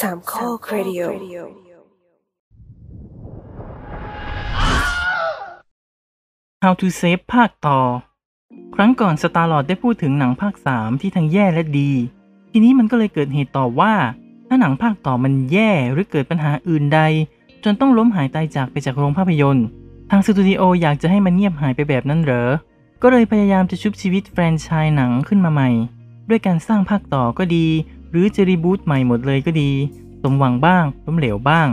สามข้อครดิโอ How to Save ภาคต่อ ครั้งก่อน Starlord ได้พูดถึงหนังภาค 3 ที่ทั้งแย่และดี ทีนี้มันก็เลยเกิดเหตุต่อว่า ถ้าหนังภาคต่อมันแย่หรือเกิดปัญหาอื่นใด จนต้องล้มหายตายจากไปจากโรงภาพยนตร์ ทางสตูดิโออยากจะให้มันเงียบหายไปแบบนั้นเหรอ ก็เลยพยายามจะชุบชีวิตแฟรนไชส์หนังขึ้นมาใหม่ ด้วยการสร้างภาคต่อก็ดี หรือจะรีบูตใหม่หมดเลยก็ดี สมหวังบ้างล้มเหลวบ้าง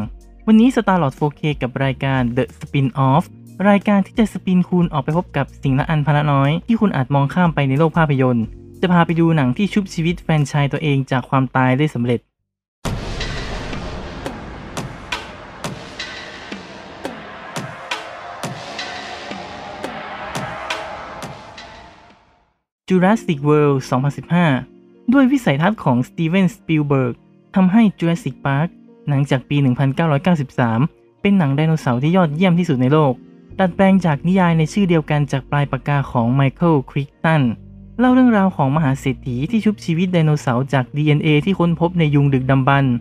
วันนี้ Starlord 4K กับรายการ The Spin-off รายการที่จะสปินคุณออกไปพบกับสิ่งละอันพละน้อย ที่คุณอาจมองข้ามไปในโลกภาพยนตร์ จะพาไปดูหนังที่ชุบชีวิตแฟนชส์ตัวเองจากความตายได้สำเร็จ Jurassic World 2015 ด้วยวิสัยทัศน์ของสตีเวนสปิลเบิร์กทำให้ Jurassic Park หนังจากปี 1993 เป็นหนังไดโนเสาร์ที่ยอดเยี่ยมที่สุดในโลก ดัดแปลงจากนิยายในชื่อเดียวกันจากปลายปากกาของไมเคิลคริกตันเล่าเรื่องราวของมหาเศรษฐีที่ชุบชีวิตไดโนเสาร์จาก DNA ที่ค้นพบในยุงดึกดำบรรพ์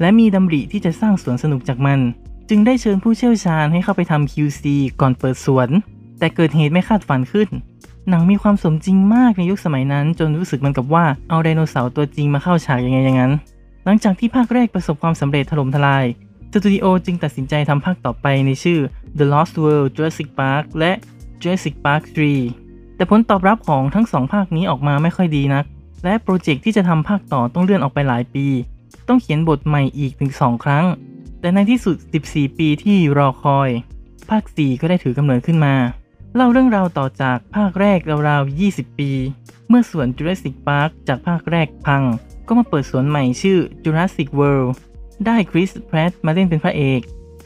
และมีดำริที่จะสร้างสวนสนุกจากมัน จึงได้เชิญผู้เชี่ยวชาญให้เข้าไปทำ QC ก่อนเปิดสวน แต่เกิดเหตุไม่คาดฝันขึ้น หนังมีความสมจริงมากในยุคสมัยนั้น จนรู้สึกเหมันกับว่าเอาไดโนเสาร์ตัวจริงมาเข้าฉากยังไงอย่างนั้น หลังจากที่ภาคแรกประสบความสำเร็จถล่มทลายสตูดิโอจึงตัดสินใจทำภาคต่อไปในชื่อ The Lost World Jurassic Park และ Jurassic Park 3 แต่ผลตอบรับของทั้งสองภาคนี้ออกมาไม่ค่อยดีนัก และโปรเจกต์ที่จะทำภาคต่อต้องเลื่อนออกไปหลายปี ต้องเขียนบทใหม่อีกถึง2ครั้ง แต่ในที่สุด 14 ปีที่รอคอย ภาค 4 ก็ได้ถือกำเนิดขึ้นมา เล่าเรื่องราวต่อจากภาคแรกราวๆ 20 ปี เมื่อสวน Jurassic Park จากภาคแรกพัง ก็มาเปิดสวนใหม่ชื่อ Jurassic World ได้คริสแพรตมาเล่นเป็นพระเอก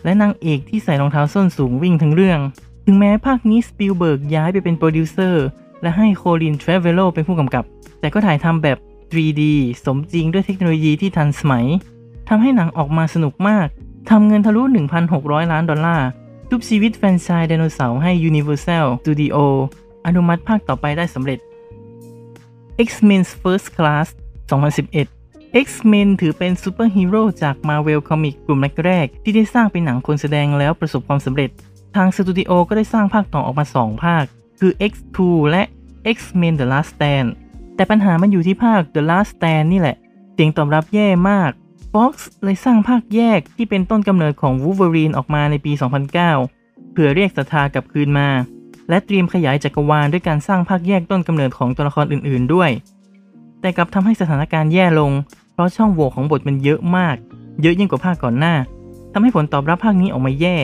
และนางเอกที่ใส่รองเท้าส้นสูงวิ่งทั้งเรื่อง ถึงแม้ภาคนี้สปิลเบิร์กย้ายไปเป็นโปรดิวเซอร์ และให้โคลินเทรเวโลเป็นผู้กำกับ แต่ก็ถ่ายทำแบบ 3D สมจริงด้วยเทคโนโลยีที่ทันสมัยทำให้หนังออกมาสนุกมากทำเงินทะลุ 1,600 ล้านดอลลาร์ ชุบชีวิตแฟรนไชส์ไดโนเสาร์ให้ Universal Studio อนุมัติภาคต่อไปได้สำเร็จ X-Men First Class 2011 X-Men ถือเป็นซูเปอร์ฮีโร่จาก Marvel Comics กลุ่มแรกๆที่ได้สร้างเป็นหนังคนแสดงแล้วประสบความสำเร็จ ทางสตูดิโอก็ได้สร้างภาคต่อออกมา 2 ภาค คือ X2 และ X-Men The Last Stand แต่ปัญหามันอยู่ที่ภาค The Last Stand นี่แหละ เสียงตอบรับแย่มาก Fox เลยสร้างภาคแยกที่เป็นต้นกำเนิดของ Wolverine ออกมาในปี 2009 เพื่อเรียกศรัทธากลับคืนมา และเตรียมขยายจักรวาลด้วยการสร้างภาคแยกต้นกำเนิดของตัวละครอื่นๆด้วย แต่กลับทำให้สถานการณ์แย่ลง เพราะช่องโหว่ของบทมันเยอะมาก เยอะยิ่งกว่าภาคก่อนหน้าทำให้ผลตอบรับภาคนี้ออกมาแย่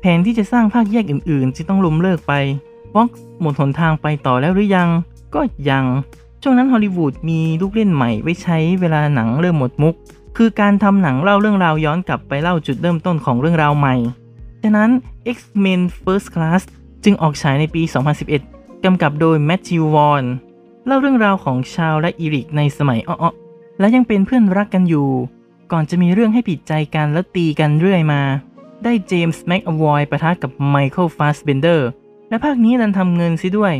แผนที่จะสร้างภาคแยกอื่นๆจะต้องล้มเลิกไป Fox หมดหนทางไปต่อแล้วหรือยัง ก็ยัง ช่วงนั้นฮอลลีวูดมีลูกเล่นใหม่ไว้ใช้เวลาหนังเริ่มหมดมุก คือการทำหนังเล่าเรื่องราวย้อนกลับไปเล่าจุดเริ่มต้นของเรื่องราวใหม่ ฉะนั้น X-Men First Class จึงออกฉายในปี 2011 กำกับโดยแมทธิววอนเล่าเรื่องราวของชาวและอีริกในสมัยอ้อๆและยังเป็นเพื่อนรักกันอยู่ ก่อนจะมีเรื่องให้ผิดใจกันและตีกันเรื่อยมา ได้เจมส์แม็กอวอยปะทะกับไมเคิลฟาสเบนเดอร์และภาคนี้ดันทำเงินซะด้วย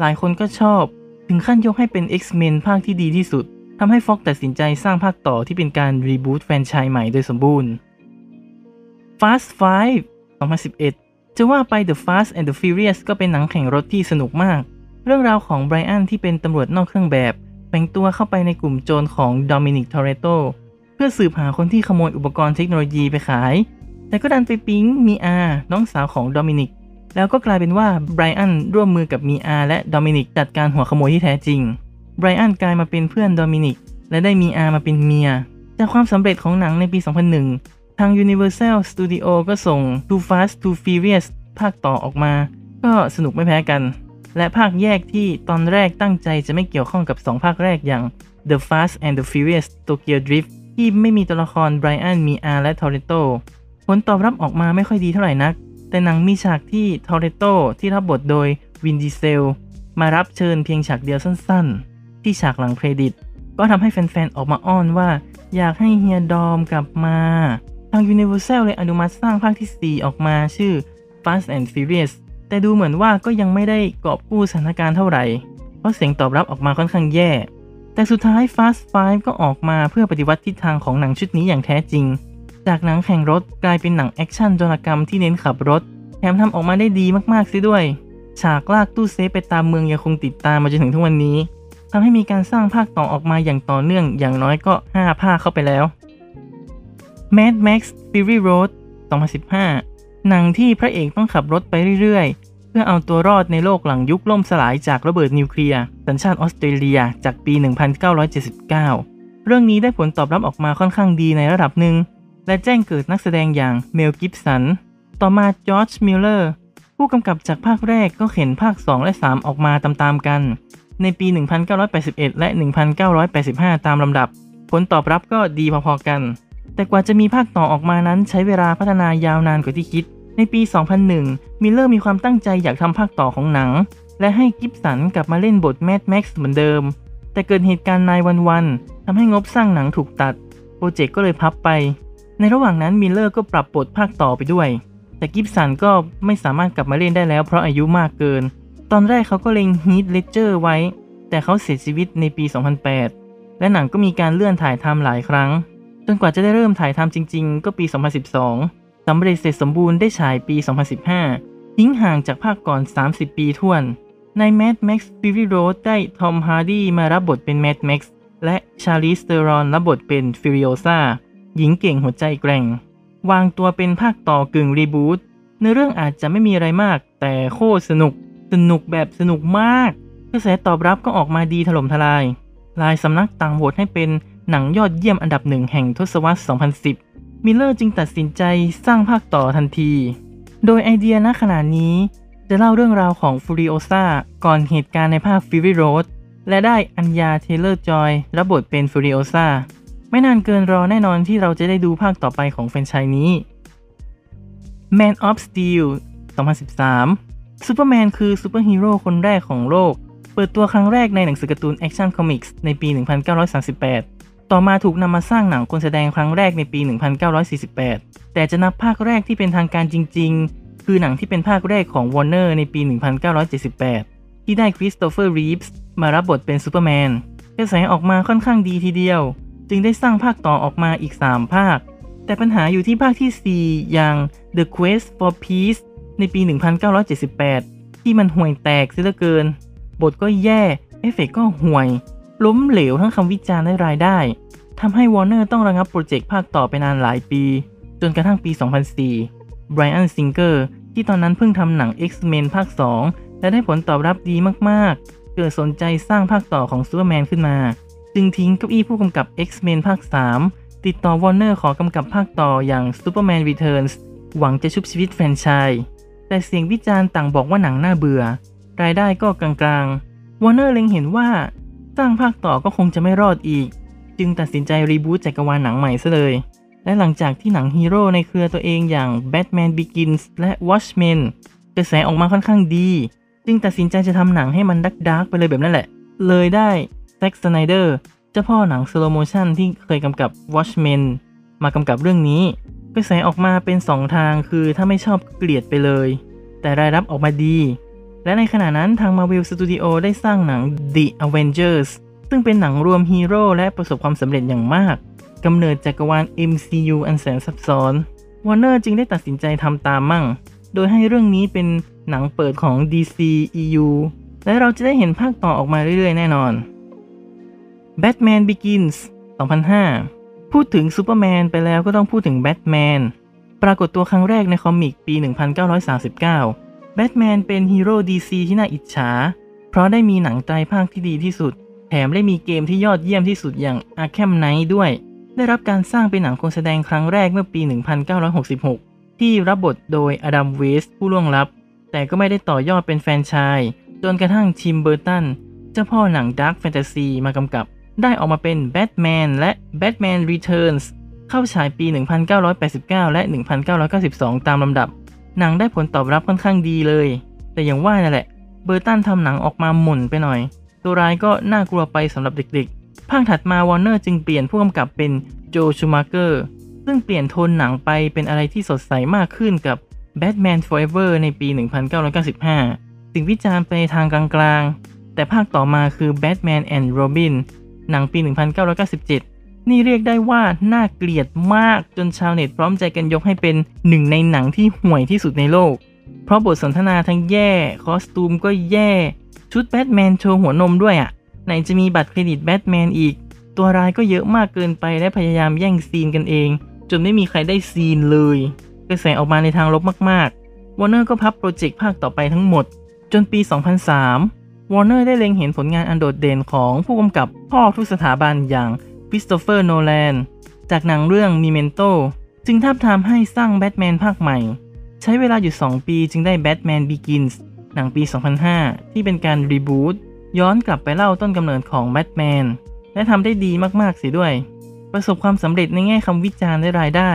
หลายคนก็ชอบ ถึงขั้นยกให้เป็น X-Men ภาคที่ดีที่สุด ทำให้ฟ็อกซ์ตัดสินใจสร้างภาคต่อที่เป็นการรีบูตแฟรนไชส์ใหม่โดยสมบูรณ์ Fast 5 2011 จะว่าไป The Fast and the Furious ก็เป็นหนังแข่งรถที่สนุกมาก เรื่องราวของไบรอันที่เป็นตำรวจนอกเครื่องแบบแฝงตัวเข้าไปในกลุ่มโจรของโดมินิกทอเรโตเพื่อสืบหาคนที่ขโมยอุปกรณ์เทคโนโลยีไปขาย แต่ก็ดันไปปิ๊งมีอาน้องสาวของโดมินิกแล้วก็กลายเป็นว่าไบรอันร่วมมือกับมีอาและโดมินิกจัดการหัวขโมยที่แท้จริง ไบรอันกลายมาเป็นเพื่อนโดมินิก และได้มีอามาเป็นเมีย จากความสำเร็จของหนังในปี 2001 ทาง Universal Studio ก็ส่ง Too Fast Too Furious ภาคต่อออกมา ก็สนุกไม่แพ้กัน และภาคแยกที่ตอนแรกตั้งใจจะไม่เกี่ยวข้องกับ 2 ภาคแรกอย่าง The Fast and the Furious Tokyo Drift ที่ไม่มีตัวละครไบรอันมีอาและทอร์เรโตผลตอบรับออกมาไม่ค่อยดีเท่าไหร่นัก แต่หนังมีฉากที่ทอร์เรโตที่รับบทโดยวินดีเซล มารับเชิญเพียงฉากเดียวสั้นๆ ที่ฉากหลังเครดิต ก็ทำให้แฟนๆ ออกมาอ้อนว่า อยากให้เฮียดอมกลับมา ทาง Universal เลยอนุมัติสร้างภาคที่ 4 ออกมาชื่อ Fast and Furious แต่ดูเหมือนว่าก็ยังไม่ได้กอบกู้สถานการณ์เท่าไหร่ เพราะเสียงตอบรับออกมาค่อนข้างแย่ แต่สุดท้าย Fast Five ก็ออกมาเพื่อปฏิวัติทิศทางของหนังชุดนี้อย่างแท้จริง จากหนังแข่งรถกลายเป็นหนังแอคชั่นโจรกรรมที่เน้นขับรถ แถมทำออกมาได้ดีมากๆซิด้วย ฉากลากตู้เซฟไปตามเมืองยังคงติดตามมาจนถึงทุกวันนี้ ทำให้มีการสร้างภาคต่อออกมาอย่างต่อเนื่องอย่างน้อยก็ 5 ภาคเข้าไปแล้ว Mad Max Fury Road 2015 หนังที่พระเอกต้องขับรถไปเรื่อยๆ เพื่อเอาตัวรอดในโลกหลังยุคล่มสลายจากระเบิดนิวเคลียร์สัญชาติออสเตรเลียจากปี 1979 เรื่องนี้ได้ผลตอบรับออกมาค่อนข้างดีในระดับหนึ่ง และแจ้งเกิดนักแสดงอย่างเมลกิบสัน ต่อมาจอร์จมิลเลอร์ผู้กำกับจากภาคแรกก็เข็นภาค 2 และ 3 ออกมาตามๆกัน ในปี 1981 และ 1985 ตามลำดับ ผลตอบรับก็ดีพอๆกัน แต่กว่าจะมีภาคต่อออกมานั้นใช้เวลาพัฒนายาวนานกว่าที่คิด ในปี 2001 มิลเลอร์มีความตั้งใจอยากทำภาคต่อของหนัง และให้กิบสันกลับมาเล่นบทแมดแม็กซ์เหมือนเดิม แต่เกิดเหตุการณ์ nine one one ทำให้งบสร้างหนังถูกตัด โปรเจกต์ก็เลยพับไป ในระหว่างนั้นมิลเลอร์ก็ปรับบทภาคต่อไปด้วย แต่กิบสันก็ไม่สามารถกลับมาเล่นได้แล้วเพราะอายุมากเกิน ตอนแรกเขาก็เล็งฮีทเลเจอร์ไว้ แต่เขาเสียชีวิตในปี 2008 และหนังก็มีการเลื่อนถ่ายทำหลายครั้ง จนกว่าจะได้เริ่มถ่ายทำจริง ๆ ก็ปี 2012 สำเร็จเสร็จสมบูรณ์ได้ฉายปี 2015 ทิ้งห่างจากภาคก่อน 30 ปีถ้วน ใน Mad Max Fury Road ได้ทอมฮาร์ดีมารับบทเป็น Mad Max และชาร์ลีซเธอรอนรับบทเป็นฟูริโอซาหญิงเก่งหัวใจแกร่ง วางตัวเป็นภาคต่อกึ่งรีบูตในเรื่องอาจจะไม่มีอะไรมาก แต่โคตรสนุก สนุกแบบสนุกมากกระแสตอบรับก็ออกมาดีถล่มทลายหลายสำนักต่างโหวตให้เป็นหนังยอดเยี่ยมอันดับหนึ่งแห่งทศวรรษ 2010 มิลเลอร์จึงตัดสินใจสร้างภาคต่อทันที โดยไอเดียณขณะนี้ จะเล่าเรื่องราวของฟูริโอซาก่อนเหตุการณ์ในภาค Fury Road และได้อันยาเทย์เลอร์จอยรับบทเป็นฟูริโอซาไม่นานเกินรอแน่นอนที่เราจะได้ดูภาคต่อไปของแฟรนไชส์นี้ Man of Steel 2013 ซูเปอร์แมนคือซูเปอร์ฮีโร่คนแรกของโลก เปิดตัวครั้งแรกในหนังสือการ์ตูน Action Comics ในปี 1938 ต่อมาถูกนำมาสร้างหนังคนแสดงครั้งแรกในปี 1948 แต่จะนับภาคแรกที่เป็นทางการจริง ๆ คือหนังที่เป็นภาคแรกของวอร์เนอร์ในปี 1978 ที่ได้คริสโตเฟอร์รีฟส์มารับบทเป็นซูเปอร์แมนกระแสออกมาค่อนข้างดีทีเดียว จึงได้สร้างภาคต่อออกมาอีก 3 ภาค แต่ปัญหาอยู่ที่ภาคที่ 4 อย่าง The Quest for Peace ในปี 1978 ที่มันห่วยแตกเสียเหลือเกิน บทก็แย่ เอฟเฟกต์ก็ห่วย ล้มเหลวทั้งคำวิจารณ์และรายได้ทำให้วอร์เนอร์ต้องระงับโปรเจกต์ภาคต่อไปนานหลายปี จนกระทั่งปี 2004ไบรอันซิงเกอร์ที่ตอนนั้นเพิ่งทำหนัง X-Men ภาค 2 และได้ผลตอบรับดีมากๆ เกิดสนใจสร้างภาคต่อของซูเปอร์แมนขึ้นมา จึงทิ้งเก้าอี้ผู้กำกับ X-Men ภาค 3 ติดต่อวอร์เนอร์ขอกำกับภาคต่ออย่าง Superman Returns หวังจะชุบชีวิตแฟรนไชส์ แต่เสียงวิจารณ์ต่างบอกว่าหนังน่าเบื่อ รายได้ก็กลางๆวอร์เนอร์เล็งเห็นว่าสร้างภาคต่อก็คงจะไม่รอดอีก จึงตัดสินใจรีบูตจักรวาลหนังใหม่ซะเลย และหลังจากที่หนังฮีโร่ในเครือตัวเองอย่าง Batman Begins และ Watchmen กระแสออกมาค่อนข้างดี จึงตัดสินใจจะทำหนังให้มัน dark dark ไปเลยแบบนั้นแหละ เลยได้แซ็กสไนเดอร์เจ้าพ่อหนัง slow motion ที่เคยกำกับ Watchmen มากำกับเรื่องนี้ กระแสออกมาเป็น 2 ทางคือถ้าไม่ชอบเกลียดไปเลย แต่รายรับออกมาดี และในขณะนั้นทาง Marvel Studio ได้สร้างหนัง The Avengers ซึ่งเป็นหนังรวมฮีโร่และประสบความสำเร็จอย่างมากกำเนิดจักรวาล MCU อันแสนซับซ้อน Warner จึงได้ตัดสินใจทำตามมั่ง โดยให้เรื่องนี้เป็นหนังเปิดของ DCEU และเราจะได้เห็นภาคต่อออกมาเรื่อยๆ แน่นอน Batman Begins 2005 พูดถึงซูเปอร์แมนไปแล้วก็ต้องพูดถึงแบทแมน ปรากฏตัวครั้งแรกใน comic ปี 1939 แบทแมนเป็นฮีโร่ DC ที่น่าอิจฉา เพราะได้มีหนังไตรภาคที่ดีที่สุด แถมได้มีเกมที่ยอดเยี่ยมที่สุดอย่าง Arkham Knight ด้วย ได้รับการสร้างเป็นหนังคนแสดงครั้งแรกเมื่อปี 1966 ที่รับบทโดยอดัมเวสผู้ล่วงลับ แต่ก็ไม่ได้ต่อยอดเป็นแฟรนไชส์จนกระทั่งทิมเบอร์ตันเจ้าพ่อหนังดาร์ f แฟนตาซีมากำกับ ได้ออกมาเป็นแบทแมนและ Batman Returns เข้าฉายปี 1989 และ 1992 ตามลำดับ หนังได้ผลตอบรับค่อนข้างดีเลย แต่อย่างว่านั่นแหละ เบอร์ตันทำหนังออกมาหม่นไปหน่อย ตัวร้ายก็น่ากลัวไปสำหรับเด็กๆ ภาคถัดมาวอร์เนอร์จึงเปลี่ยนผู้กำกับเป็นโจชูมาเกอร์ ซึ่งเปลี่ยนโทนหนังไปเป็นอะไรที่สดใสมากขึ้นกับ Batman Forever ในปี 1995 สิ่งวิจารณ์ไปทางกลางๆ แต่ภาคต่อมาคือ Batman and Robin หนังปี 1997 นี่เรียกได้ว่าน่าเกลียดมากจนชาวเน็ตพร้อมใจกันยกให้เป็นหนึ่งในหนังที่ห่วยที่สุดในโลก เพราะบทสนทนาทั้งแย่ คอสตูมก็แย่ ชุดแบทแมนโชว์หัวนมด้วยอะ่ะ ไหนจะมีบัตรเครดิตแบทแมนอีก ตัวร้ายก็เยอะมากเกินไปและพยายามแย่งซีนกันเอง จนไม่มีใครได้ซีนเลย กระแสออกมาในทางลบมากๆวอร์เนอร์ก็พับโปรเจกต์ภาคต่อไปทั้งหมด จนปี 2003 วอร์เนอร์ได้เล็งเห็นผลงานอันโดดเด่นของผู้กำกับพ่อทุกสถาบันอย่างคริสโตเฟอร์โนแลนจากหนังเรื่อง Memento จึงทาบทามให้สร้างแบทแมนภาคใหม่ ใช้เวลาอยู่ 2 ปีจึงได้ Batman Begins หนังปี 2005 ที่เป็นการรีบูตย้อนกลับไปเล่าต้นกำเนิดของแบทแมนและทำได้ดีมากๆเสียด้วย ประสบความสำเร็จในแง่คำวิจารณ์และรายได้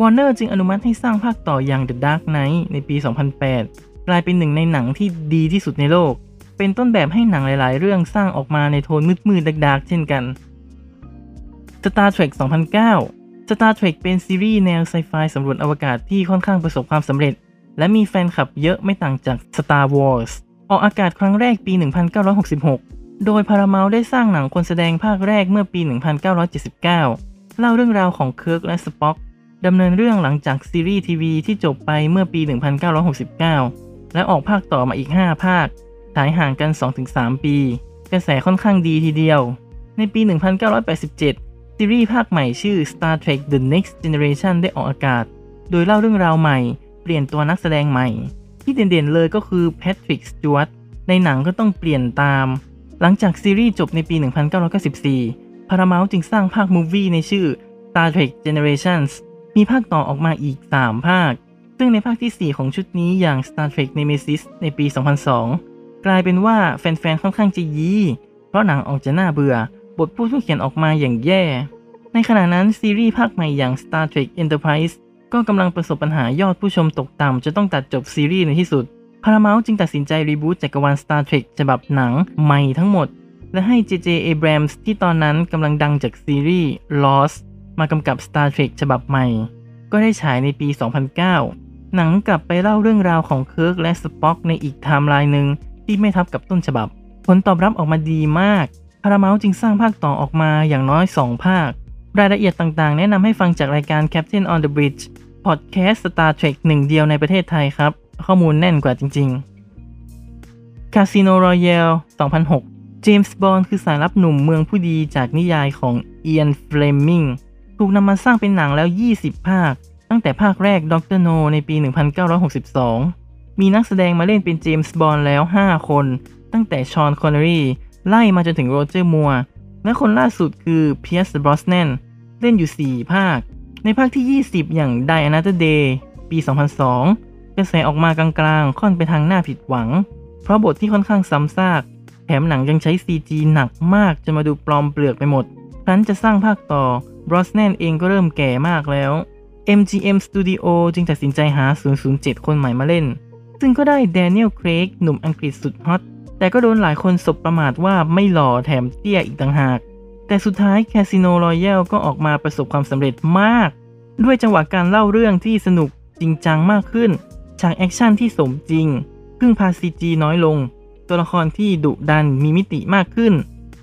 วอร์เนอร์จึงอนุมัติให้สร้างภาคต่ออย่าง The Dark Knight ในปี 2008 กลายเป็นหนึ่งในหนังที่ดีที่สุดในโลก เป็นต้นแบบให้หนังหลาย ๆ เรื่องสร้างออกมาในโทนมืดๆดักๆเช่นกัน Star Trek 2009 Star Trek เป็นซีรีส์แนวไซไฟสำรวจอวกาศที่ค่อนข้างประสบความสำเร็จ และมีแฟนคลับเยอะไม่ต่างจาก Star Wars ออกอากาศครั้งแรกปี 1966 โดย Paramount ได้สร้างหนังคนแสดงภาคแรกเมื่อปี 1979 เล่าเรื่องราวของเคิร์กและสป็อกดำเนินเรื่องหลังจากซีรีส์ทีวีที่จบไปเมื่อปี 1969 และออกภาคต่อมาอีก 5 ภาค ฉายห่างกัน 2-3 ปี กระแสค่อนข้างดีทีเดียว ในปี 1987 ซีรีส์ภาคใหม่ชื่อ Star Trek The Next Generation ได้ออกอากาศ โดยเล่าเรื่องราวใหม่ เปลี่ยนตัวนักแสดงใหม่ ที่เด่นๆเลยก็คือแพทริกสจวตในหนังก็ต้องเปลี่ยนตาม หลังจากซีรีส์จบในปี 1994 Paramount จึงสร้างภาคมูฟวี่ในชื่อ Star Trek Generations มีภาคต่อออกมาอีก 3 ภาค ซึ่งในภาคที่ 4 ของชุดนี้อย่าง Star Trek Nemesis ในปี 2002 กลายเป็นว่าแฟนๆค่อนข้างจะยี้ เพราะหนังออกจะน่าเบื่อ บทพูดที่เขียนออกมาอย่างแย่ ในขณะนั้นซีรีส์ภาคใหม่อย่าง Star Trek Enterprise ก็กำลังประสบปัญหายอดผู้ชมตกต่ำจะต้องตัดจบซีรีส์ในที่สุด Paramount จึงตัดสินใจรีบูตจักรวาล Star Trek ฉบับหนังใหม่ทั้งหมด และให้ J.J. Abrams ที่ตอนนั้นกำลังดังจากซีรีส์ Lost มากำกับ Star Trek ฉบับใหม่ ก็ได้ฉายในปี 2009 หนังกลับไปเล่าเรื่องราวของเคิร์กและสป็อกในอีกไทม์ไลน์หนึ่ง ที่ไม่ทับกับต้นฉบับ ผลตอบรับออกมาดีมาก Paramount จึงสร้างภาคต่อออกมาอย่างน้อย 2 ภาค รายละเอียดต่างๆ แนะนำให้ฟังจากรายการ Captain on the Bridge Podcast Star Trek หนึ่งเดียวในประเทศไทยครับ ข้อมูลแน่นกว่าจริง ๆ Casino Royale 2006เจมส์บอนด์คือสายลับหนุ่มเมืองผู้ดีจากนิยายของเอียนเฟลมิงถูกนำมาสร้างเป็นหนังแล้ว 20 ภาค ตั้งแต่ภาคแรก Dr. No ในปี 1962 มีนักแสดงมาเล่นเป็นเจมส์บอนด์แล้ว 5 คน ตั้งแต่ชอนคอนเนอรี่ไล่มาจนถึงโรเจอร์มัวและคนล่าสุดคือเพียร์สบรอสแนนเล่นอยู่ 4 ภาค ในภาคที่ 20 อย่าง Die Another Day ปี 2002 กระแสออกมากลางๆ ค่อนไปทางน่าผิดหวัง เพราะบทที่ค่อนข้างซ้ำซาก แถมหนังยังใช้ CG หนักมากจนมันดูปลอมเปลือกไปหมด ครั้นจะสร้างภาคต่อบรอสแนนเองก็เริ่มแก่มากแล้ว MGM Studio จึงตัดสินใจหา 007 คนใหม่มาเล่น ซึ่งก็ได้แดเนียลเครกหนุ่มอังกฤษสุดฮอต แต่ก็โดนหลายคนสบประมาทว่าไม่หล่อแถมเตี้ยอีกต่างหาก แต่สุดท้าย Casino Royale ก็ออกมาประสบความสำเร็จมาก ด้วยจังหวะการเล่าเรื่องที่สนุกจริงจังมากขึ้น ฉากแอคชั่นที่สมจริง พึ่งพา CG น้อยลง ตัวละครที่ดุดันมีมิติมากขึ้น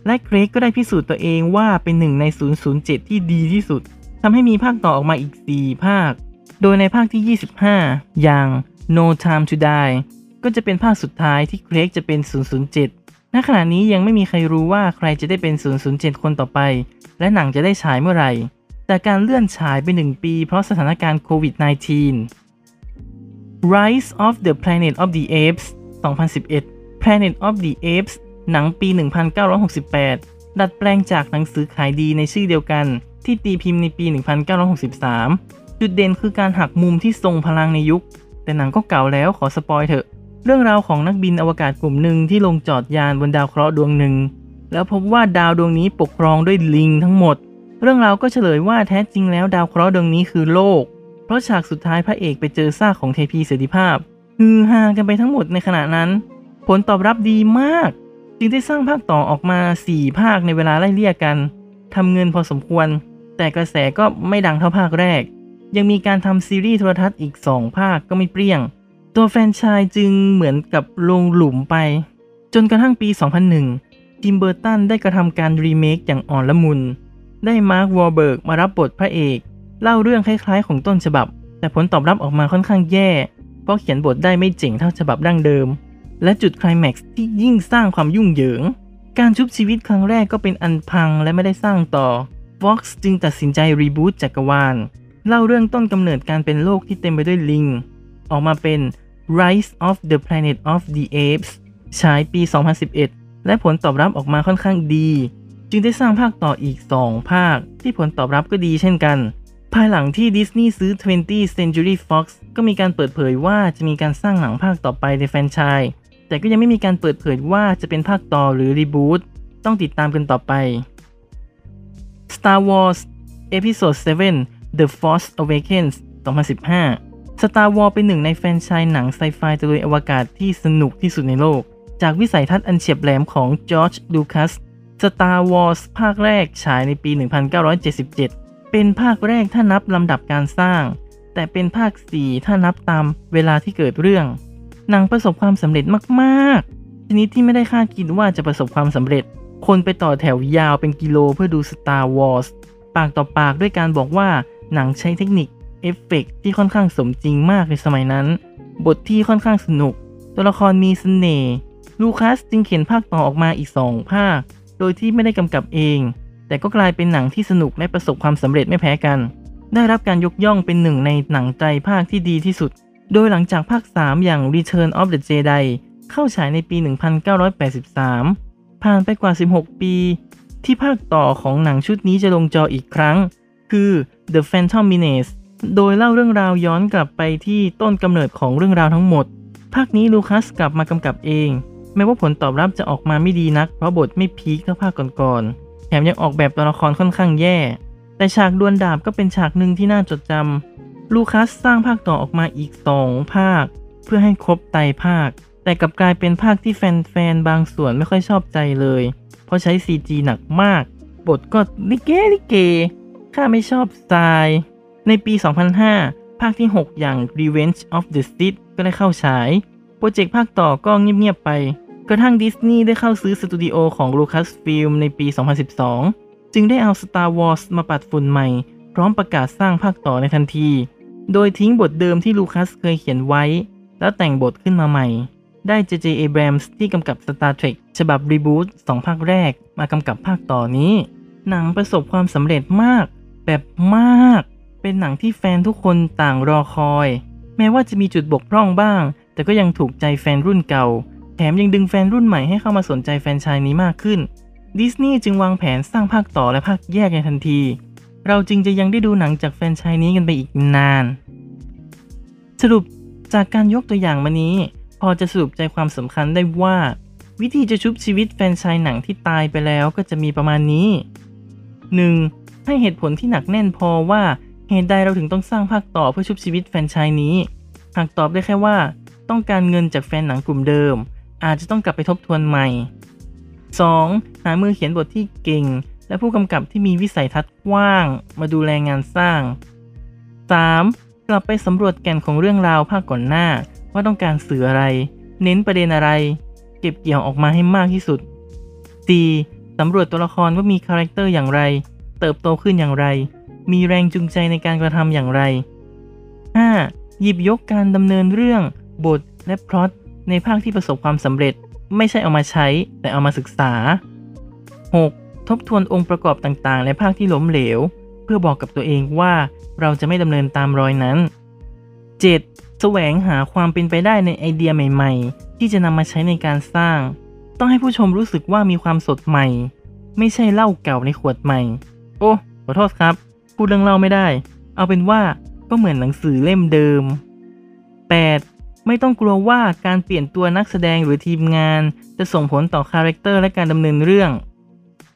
และเครกก็ได้พิสูจน์ตัวเองว่าเป็นหนึ่งใน 007 ที่ดีที่สุดทำให้มีภาคต่อออกมาอีก 4 ภาค โดยในภาคที่ 25 อย่าง No Time to Die ก็จะเป็นภาคสุดท้ายที่เกรกจะเป็น 007 ณ ขณะนี้ยังไม่มีใครรู้ว่าใครจะได้เป็น 007 คนต่อไป และหนังจะได้ฉายเมื่อไหร่ แต่การเลื่อนฉายไป 1 ปีเพราะสถานการณ์โควิด -19 Rise of the Planet of the Apes 2011 Planet of the Apes หนังปี 1968 ดัดแปลงจากหนังสือขายดีในชื่อเดียวกัน ที่ตีพิมพ์ในปี 1963 จุดเด่นคือการหักมุมที่ทรงพลังในยุค แต่หนังก็เก่าแล้วขอสปอยเถอะ เรื่องราวของนักบินอวกาศกลุ่มหนึ่งที่ลงจอดยานบนดาวเคราะห์ดวงหนึ่ง แล้วพบว่าดาวดวงนี้ปกครองด้วยลิงทั้งหมด เรื่องราวก็เฉลยว่าแท้จริงแล้วดาวเคราะห์ดวงนี้คือโลก เพราะฉากสุดท้ายพระเอกไปเจอซากของเทพีเสรีภาพฮือฮากันไปทั้งหมดในขณะนั้น ผลตอบรับดีมาก จึงได้สร้างภาคต่อออกมา 4 ภาคในเวลาไล่เลี่ยกันทำเงินพอสมควร แต่กระแสก็ไม่ดังเท่าภาคแรก ยังมีการทำซีรีส์โทรทัศน์อีก 2 ภาคก็ไม่เปรี้ยง ตัวแฟรนไชส์จึงเหมือนกับลงหลุมไป จนกระทั่งปี 2001ทิมเบอร์ตันได้กระทำการรีเมคอย่างอ่อนละมุน ได้มาร์ควอลเบิร์กมารับบทพระเอก เล่าเรื่องคล้ายๆ ของต้นฉบับ แต่ผลตอบรับออกมาค่อนข้างแย่ เพราะเขียนบทได้ไม่เจ๋งเท่าฉบับดั้งเดิม และจุดคลแม็กซ์ที่ยิ่งสร้างความยุ่งเหยิง การชุบชีวิตครั้งแรกก็เป็นอันพังและไม่ได้สร้างต่อ Fox จึงตัดสินใจรีบูตจักรวาล เล่าเรื่องต้นกำเนิดการเป็นโลกที่เต็มไปด้วยลิง ออกมาเป็น Rise of the Planet of the Apes ฉายปี 2011 และผลตอบรับออกมาค่อนข้างดี จึงได้สร้างภาคต่ออีก 2 ภาค ที่ผลตอบรับก็ดีเช่นกัน ภายหลังที่ดิสนีย์ซื้อ 20th Century Fox ก็มีการเปิดเผยว่าจะมีการสร้างหนังภาคต่อไปในแฟรนไชส์แต่ก็ยังไม่มีการเปิดเผยว่าจะเป็นภาคต่อหรือรีบูตต้องติดตามกันต่อไป Star Wars Episode 7 The Force Awakens 2015 Star Wars เป็นหนึ่งในแฟนชส์หนังไซไฟตะลุยอวกาศที่สนุกที่สุดในโลก จากวิสัยทัศน์อันเฉียบแหลมของจอร์จลูคัส Star Wars ภาคแรกฉายในปี 1977 เป็นภาคแรกถ้านับลำดับการสร้าง แต่เป็นภาค 4 ถ้านับตามเวลาที่เกิดเรื่อง หนังประสบความสำเร็จมากๆ ชนิดที่ไม่ได้คาดคิดว่าจะประสบความสำเร็จ คนไปต่อแถวยาวเป็นกิโลเพื่อดู Star Wars ปากต่อปากด้วยการบอกว่า หนังใช้เทคนิคเอฟเฟกต์ที่ค่อนข้างสมจริงมากในสมัยนั้น บทที่ค่อนข้างสนุก ตัวละครมีสเสน่ห์ลูคัสจึงเขียนภาคต่อออกมาอีก 2 ภาค โดยที่ไม่ได้กำกับเอง แต่ก็กลายเป็นหนังที่สนุกและประสบความสำเร็จไม่แพ้กัน ได้รับการยกย่องเป็นหนึ่งในหนังไตรภาคที่ดีที่สุด โดยหลังจากภาค 3 อย่าง Return of the Jedi เข้าฉายในปี 1983 ผ่านไปกว่า 16 ปี ที่ภาคต่อของหนังชุดนี้จะลงจออีกครั้ง คือ The Phantom Menace โดยเล่าเรื่องราวย้อนกลับไปที่ต้นกำเนิดของเรื่องราวทั้งหมด ภาคนี้ลูคัสกลับมากำกับเอง แม้ว่าผลตอบรับจะออกมาไม่ดีนัก เพราะบทไม่พีคเท่าภาคก่อนๆ แถมยังออกแบบตัวละครค่อนข้างแย่ แต่ฉากดวลดาบก็เป็นฉากหนึ่งที่น่าจดจำลูคัสสร้างภาคต่อออกมาอีก 2 ภาค เพื่อให้ครบไตรภาค แต่กลับกลายเป็นภาคที่แฟนๆบางส่วนไม่ค่อยชอบใจเลย เพราะใช้ CG หนักมาก บทก็ลิเกลิเก ข้าไม่ชอบสไตล์ในปี 2005 ภาคที่ 6 อย่าง Revenge of the Sith ก็ได้เข้าฉาย โปรเจกต์ภาคต่อก็เงียบๆไป กระทั่งดิสนีย์ได้เข้าซื้อสตูดิโอของ Lucasfilm ในปี 2012 จึงได้เอา Star Wars มาปัดฝุ่นใหม่ พร้อมประกาศสร้างภาคต่อในทันที โดยทิ้งบทเดิมที่ลูคัสเคยเขียนไว้ แล้วแต่งบทขึ้นมาใหม่ ได้ J.J. Abrams ที่กำกับ Star Trek ฉบับรีบูต2ภาคแรก มากำกับภาคต่อนี้ หนังประสบความสำเร็จมาก แบบมาก เป็นหนังที่แฟนทุกคนต่างรอคอย แม้ว่าจะมีจุดบกพร่องบ้าง แต่ก็ยังถูกใจแฟนรุ่นเก่า แถมยังดึงแฟนรุ่นใหม่ให้เข้ามาสนใจแฟนชายนี้มากขึ้น ดิสนีย์จึงวางแผนสร้างภาคต่อและภาคแยกในทันที เราจึงจะยังได้ดูหนังจากแฟนชายนี้กันไปอีกนาน สรุปจากการยกตัวอย่างมานี้ พอจะสรุปใจความสำคัญได้ว่า วิธีจะชุบชีวิตแฟนชายหนังที่ตายไปแล้วก็จะมีประมาณนี้ 1. ให้เหตุผลที่หนักแน่นพอว่าเหตุใดเราถึงต้องสร้างภาคต่อเพื่อชุบชีวิตแฟนชายนี้ หากตอบได้แค่ว่า ต้องการเงินจากแฟนหนังกลุ่มเดิม อาจจะต้องกลับไปทบทวนใหม่ 2. หามือเขียนบทที่เก่ง และผู้กำกับที่มีวิสัยทัศน์กว้าง มาดูแลงานสร้าง 3. กลับไปสำรวจแก่นของเรื่องราวภาคก่อนหน้า ว่าต้องการสื่ออะไร เน้นประเด็นอะไร เก็บเกี่ยวออกมาให้มากที่สุด 4. สำรวจตัวละครว่ามีคาแรคเตอร์อย่างไร เติบโตขึ้นอย่างไร มีแรงจูงใจในการกระทำอย่างไร 5. หยิบยกการดำเนินเรื่อง บทและพล็อตในภาคที่ประสบความสำเร็จ ไม่ใช่เอามาใช้ แต่เอามาศึกษา 6. ทบทวนองค์ประกอบต่างๆ ในภาคที่ล้มเหลว เพื่อบอกกับตัวเองว่าเราจะไม่ดำเนินตามรอยนั้น 7. แสวงหาความเป็นไปได้ในไอเดียใหม่ ๆ ที่จะนำมาใช้ในการสร้าง ต้องให้ผู้ชมรู้สึกว่ามีความสดใหม่ ไม่ใช่เหล้าเก่าในขวดใหม่ โอ้ขอโทษครับ พูดเรื่องเล่าไม่ได้ เอาเป็นว่าก็เหมือนหนังสือเล่มเดิม 8. ไม่ต้องกลัวว่าการเปลี่ยนตัวนักแสดงหรือทีมงาน จะส่งผลต่อคาแรคเตอร์และการดำเนินเรื่อง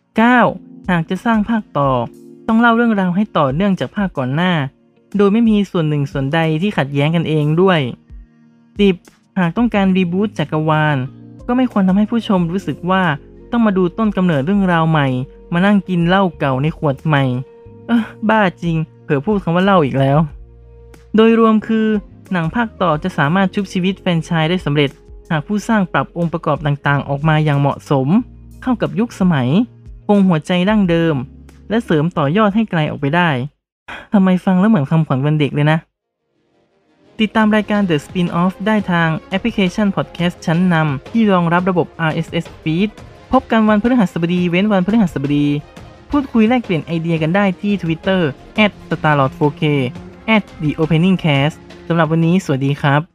9. หากจะสร้างภาคต่อ ต้องเล่าเรื่องราวให้ต่อเนื่องจากภาคก่อนหน้า โดยไม่มีส่วนหนึ่งส่วนใดที่ขัดแย้งกันเองด้วย 10. หากต้องการรีบูตจักรวาล ก็ไม่ควรทำให้ผู้ชมรู้สึกว่าต้องมาดูต้นกำเนิดเรื่องราวใหม่ มานั่งกินเหล้าเก่าในขวดใหม่ เออบ้าจริง เผลอพูดคำว่าเหล้าอีกแล้ว โดยรวมคือหนังภาคต่อจะสามารถชุบชีวิตแฟนชายได้สำเร็จ หากผู้สร้างปรับองค์ประกอบต่างๆ ออกมาอย่างเหมาะสม เข้ากับยุคสมัย คงหัวใจดั้งเดิม และเสริมต่อยอดให้ไกลออกไปได้ทำไมฟังแล้วเหมือนคำขวัญวันเด็กเลยนะ ติดตามรายการ The Spin-off ได้ทางแอปพลิเคชัน Podcast ชั้นนำที่รองรับระบบ RSS feed พบกันวันพฤหัสบดีเว้นวันพฤหัสบดี พูดคุยแลกเปลี่ยนไอเดียกันได้ที่ Twitter @starlord4k @theopeningcast สำหรับวันนี้สวัสดีครับ